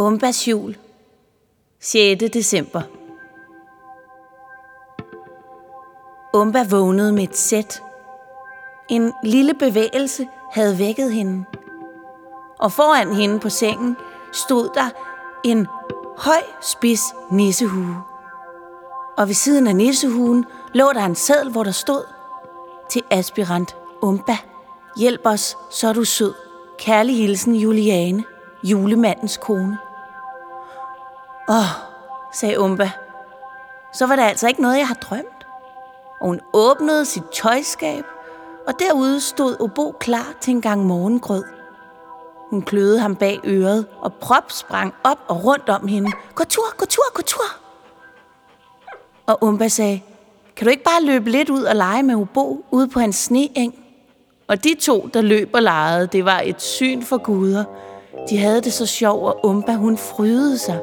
Umbas jul 6. december Umba vågnede med et sæt. En lille bevægelse havde vækket hende. Og foran hende på sengen stod der en høj spids nissehue. Og ved siden af nissehuen lå der en seddel, hvor der stod til aspirant Umba. Hjælp os, så er du sød. Kærlig hilsen Juliane, julemandens kone. Åh, sagde Umba. Så var det altså ikke noget, jeg har drømt. Og hun åbnede sit tøjskab, og derude stod Obo klar til en gang morgengrød. Hun kløede ham bag øret, og prop sprang op og rundt om hende. Gå tur, gå tur, gå tur! Og Umba sagde, kan du ikke bare løbe lidt ud og lege med Obo ude på hans sneeng? Og de to, der løb og legede, det var et syn for guder. De havde det så sjovt, og Umba hun frydede sig.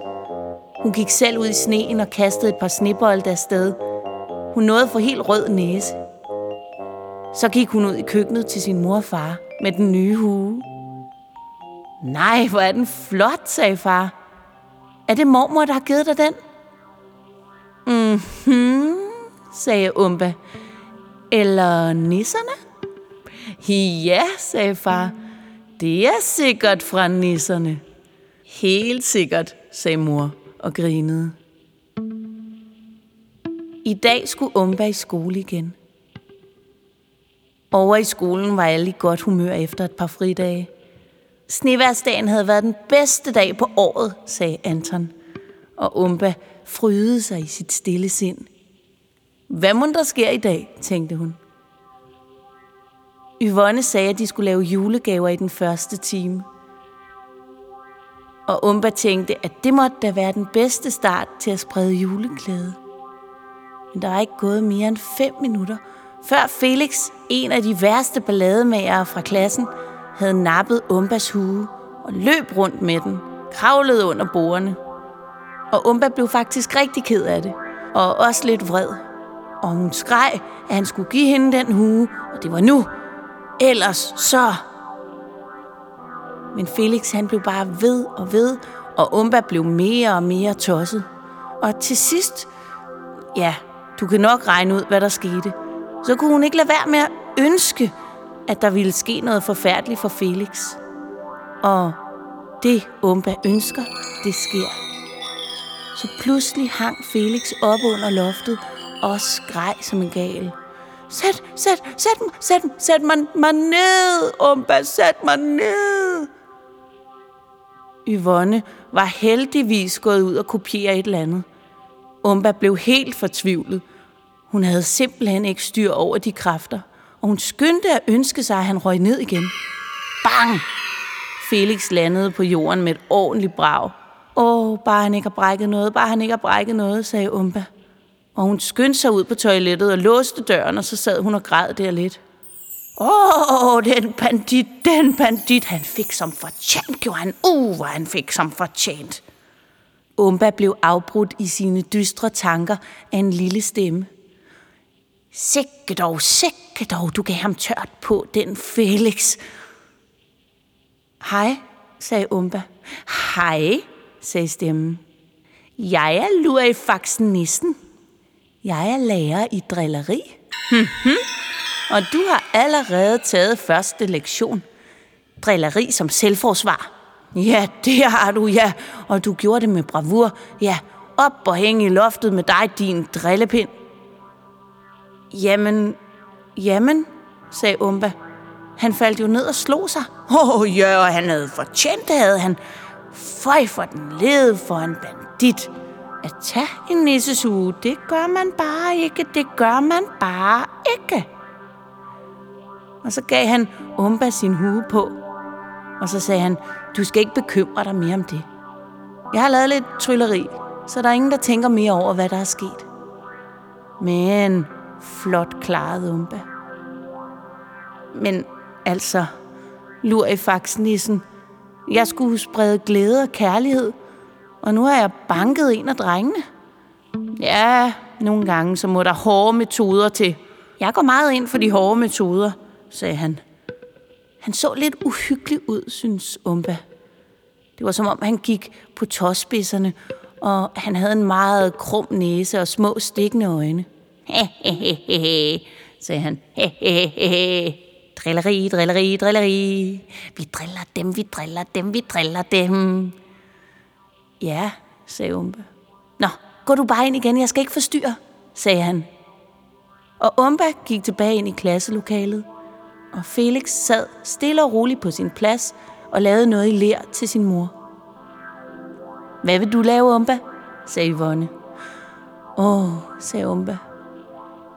Hun gik selv ud i sneen og kastede et par snebolde afsted. Hun nåede for helt rød næse. Så gik hun ud i køkkenet til sin mor og far med den nye hue. Nej, hvor er den flot, sagde far. Er det mormor, der har givet dig den? Mhm, sagde Umba. Eller nisserne? Ja, sagde far. Det er sikkert fra nisserne. Helt sikkert, sagde mor og grinede. I dag skulle Umba i skole igen. Over i skolen var alle i godt humør efter et par fridage. Sneværsdagen havde været den bedste dag på året, sagde Anton. Og Umba frydede sig i sit stille sind. Hvad må der sker i dag, tænkte hun. Yvonne sagde, at de skulle lave julegaver i den første time. Og Umba tænkte, at det måtte da være den bedste start til at sprede juleglæde. Men der var ikke gået mere end fem minutter, før Felix, en af de værste ballademagere fra klassen, havde nappet Umbas hue og løb rundt med den, kravlede under bordene. Og Umba blev faktisk rigtig ked af det, og også lidt vred. Og hun skreg, at han skulle give hende den hue, og det var nu. Ellers så... Men Felix han blev bare ved og ved, og Umba blev mere og mere tosset. Og til sidst, ja, du kan nok regne ud, hvad der skete. Så kunne hun ikke lade være med at ønske, at der ville ske noget forfærdeligt for Felix. Og det Umba ønsker, det sker. Så pludselig hang Felix op under loftet og skreg som en gal. Sæt, sæt, sæt, sæt, sæt mig, mig ned, Umba, sæt mig ned. Yvonne var heldigvis gået ud og kopiere et eller andet. Umba blev helt fortvivlet. Hun havde simpelthen ikke styr over de kræfter, og hun skyndte at ønske sig, at han røg ned igen. Bang! Felix landede på jorden med et ordentligt brag. Åh, bare han ikke har brækket noget, bare han ikke har brækket noget, sagde Umba. Og hun skyndte sig ud på toilettet og låste døren, og så sad hun og græd der lidt. Åh, oh, den bandit, den bandit, han fik som fortjent, gjorde han. Uh, hvor han fik som fortjent. Umba blev afbrudt i sine dystre tanker af en lille stemme. Sikke dog, sikke dog, du gav ham tørt på, den Felix. Hej, sagde Umba. Hej, sagde stemmen. Jeg er Lurifaxen Nissen. Jeg er lærer i drilleri. Mhm. Og du har allerede taget første lektion. Drilleri som selvforsvar. Ja, det har du, ja. Og du gjorde det med bravur. Ja, op og hænge i loftet med dig, din drillepind. Jamen, jamen, sagde Umba. Han faldt jo ned og slog sig. Åh, oh, ja, og han havde fortjent det, havde han. Føj for den led for en bandit. At tage en nissesue, det gør man bare ikke. Det gør man bare ikke. Og så gav han Umba sin hue på. Og så sagde han, du skal ikke bekymre dig mere om det. Jeg har lavet lidt trylleri, så der er ingen, der tænker mere over, hvad der er sket. Men flot klaret, Umba. Men altså, lur i faksnissen. Jeg skulle sprede glæde og kærlighed, og nu har jeg banket en af drengene. Ja, nogle gange så må der hårde metoder til. Jeg går meget ind for de hårde metoder, sagde han. Han så lidt uhyggelig ud, synes Umba. Det var som om, han gik på tåspidserne, og han havde en meget krum næse og små stikkende øjne. Hehehehe, sagde han. Hehehehe. Drilleri, drilleri, drilleri. Vi driller dem, vi driller dem, vi driller dem. Ja, sagde Umba. Nå, gå du bare ind igen, jeg skal ikke forstyrre, sagde han. Og Umba gik tilbage ind i klasselokalet, og Felix sad stille og roligt på sin plads og lavede noget i lær til sin mor. Hvad vil du lave, Umba? sagde Yvonne. Åh, oh, sagde Umba.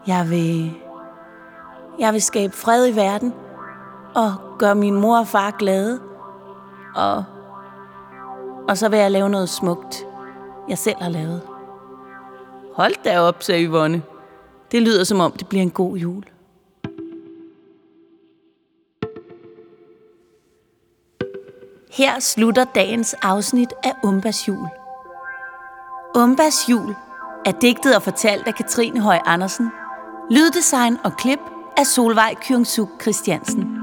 Jeg vil... Jeg vil skabe fred i verden og gøre min mor og far glade. Og, og så vil jeg lave noget smukt, jeg selv har lavet. Hold da op, sagde Yvonne. Det lyder som om, det bliver en god jul. Her slutter dagens afsnit af Umbas jul. Umbas jul er digtet og fortalt af Katrine Høj Andersen. Lyddesign og klip af Solvej Kyungsuk Christiansen.